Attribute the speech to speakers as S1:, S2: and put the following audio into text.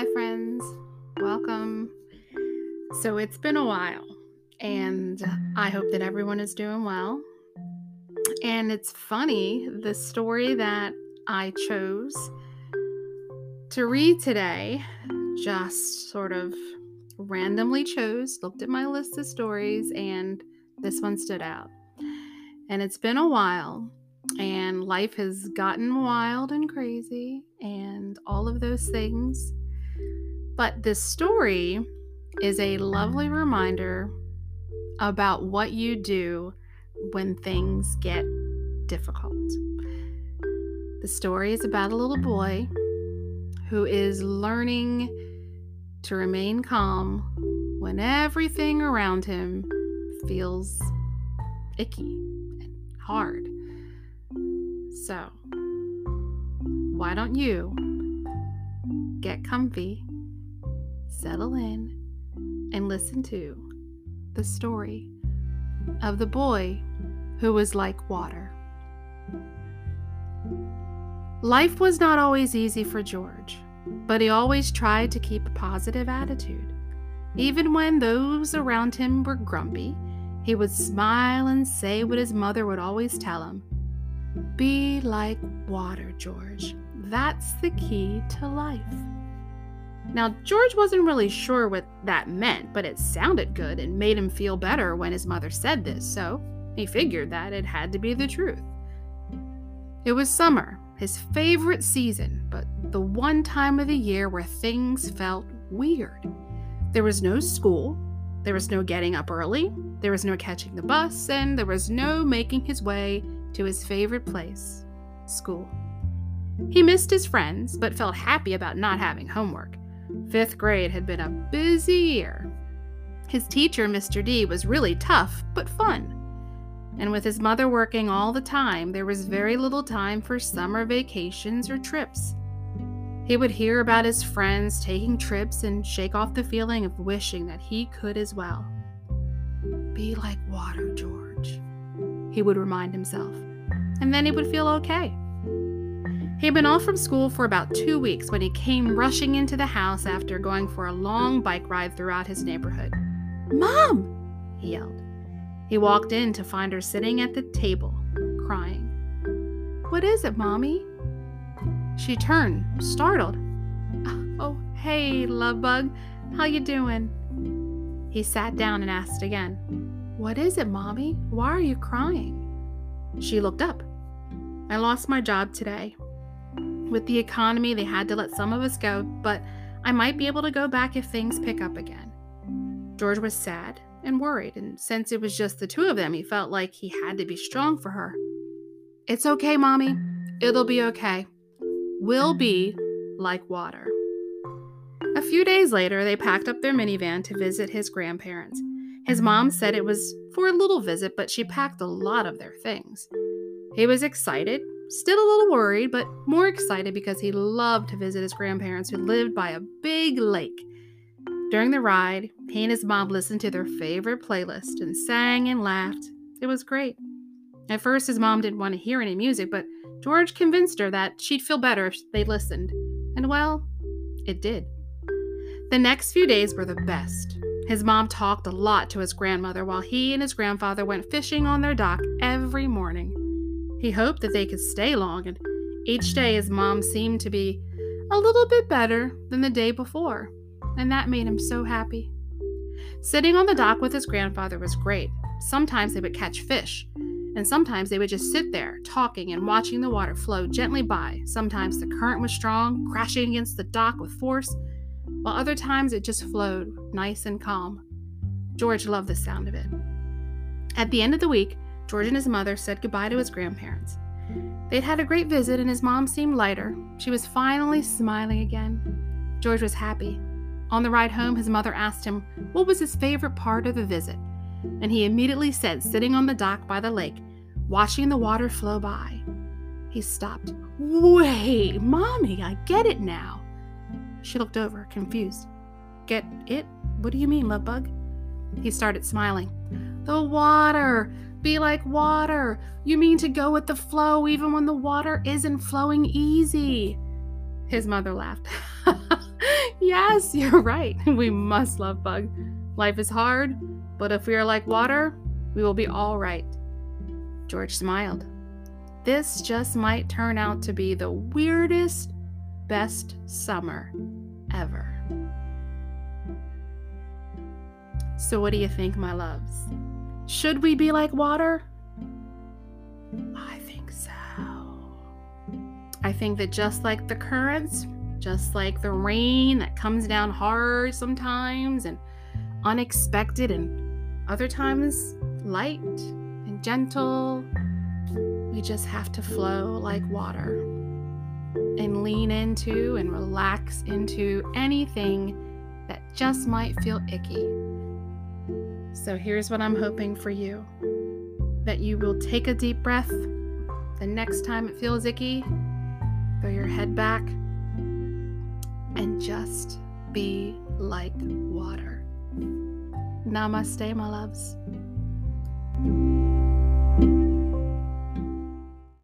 S1: Hi, friends. Welcome. So, it's been a while, and I hope that everyone is doing well. And it's funny, the story that I chose to read today just sort of randomly chose, looked at my list of stories, and this one stood out. And it's been a while, and life has gotten wild and crazy, and all of those things. But this story is a lovely reminder about what you do when things get difficult. The story is about a little boy who is learning to remain calm when everything around him feels icky and hard. So, why don't you get comfy, settle in, and listen to the story of the boy who was like water? Life was not always easy for George, but he always tried to keep a positive attitude. Even when those around him were grumpy, he would smile and say what his mother would always tell him Be like water, George. That's the key to life. Now, George wasn't really sure what that meant, but it sounded good and made him feel better when his mother said this, so he figured that it had to be the truth. It was summer, his favorite season, but the one time of the year where things felt weird. There was no school, there was no getting up early, there was no catching the bus, and there was no making his way to his favorite place school. He missed his friends, but felt happy about not having homework. Fifth grade had been a busy year. His teacher, Mr. D, was really tough, but fun. And with his mother working all the time, there was very little time for summer vacations or trips. He would hear about his friends taking trips and shake off the feeling of wishing that he could as well. Be like water, George, he would remind himself, and then he would feel okay. He'd been off from school for about two weeks when he came rushing into the house after going for a long bike ride throughout his neighborhood. Mom! he yelled. He walked in to find her sitting at the table, crying. What is it, Mommy? She turned, startled. Oh, hey, love bug. How you doing? He sat down and asked again, What is it, Mommy? Why are you crying? She looked up. I lost my job today. With the economy, they had to let some of us go, but I might be able to go back if things pick up again. George was sad and worried, and since it was just the two of them, he felt like he had to be strong for her. It's okay, Mommy. It'll be okay. We'll be like water. A few days later, they packed up their minivan to visit his grandparents. His mom said it was for a little visit, but she packed a lot of their things. He was excited Still a little worried, but more excited because he loved to visit his grandparents who lived by a big lake. During the ride, he and his mom listened to their favorite playlist and sang and laughed. It was great. At first, his mom didn't want to hear any music, but George convinced her that she'd feel better if they listened. And well, it did. The next few days were the best. His mom talked a lot to his grandmother while he and his grandfather went fishing on their dock every morning. He hoped that they could stay long, and each day his mom seemed to be a little bit better than the day before, and that made him so happy. Sitting on the dock with his grandfather was great. Sometimes they would catch fish, and sometimes they would just sit there talking and watching the water flow gently by. Sometimes the current was strong, crashing against the dock with force, while other times it just flowed, nice and calm. George loved the sound of it. At the end of the week, George and his mother said goodbye to his grandparents. They'd had a great visit, and his mom seemed lighter. She was finally smiling again. George was happy. On the ride home, his mother asked him what was his favorite part of the visit, and he immediately said, sitting on the dock by the lake, watching the water flow by. He stopped. Wait, Mommy, I get it now. She looked over, confused. Get it? What do you mean, love bug? He started smiling. The water! Be like water. You mean to go with the flow even when the water isn't flowing easy. His mother laughed. yes, you're right. We must love Bug. Life is hard, but if we are like water, we will be all right. George smiled. This just might turn out to be the weirdest, best summer ever. So, what do you think, my loves? Should we be like water? I think so. I think that just like the currents, just like the rain that comes down hard sometimes and unexpected, and other times light and gentle, we just have to flow like water and lean into and relax into anything that just might feel icky. So here's what I'm hoping for you that you will take a deep breath. The next time it feels icky, throw your head back and just be like water. Namaste, my loves.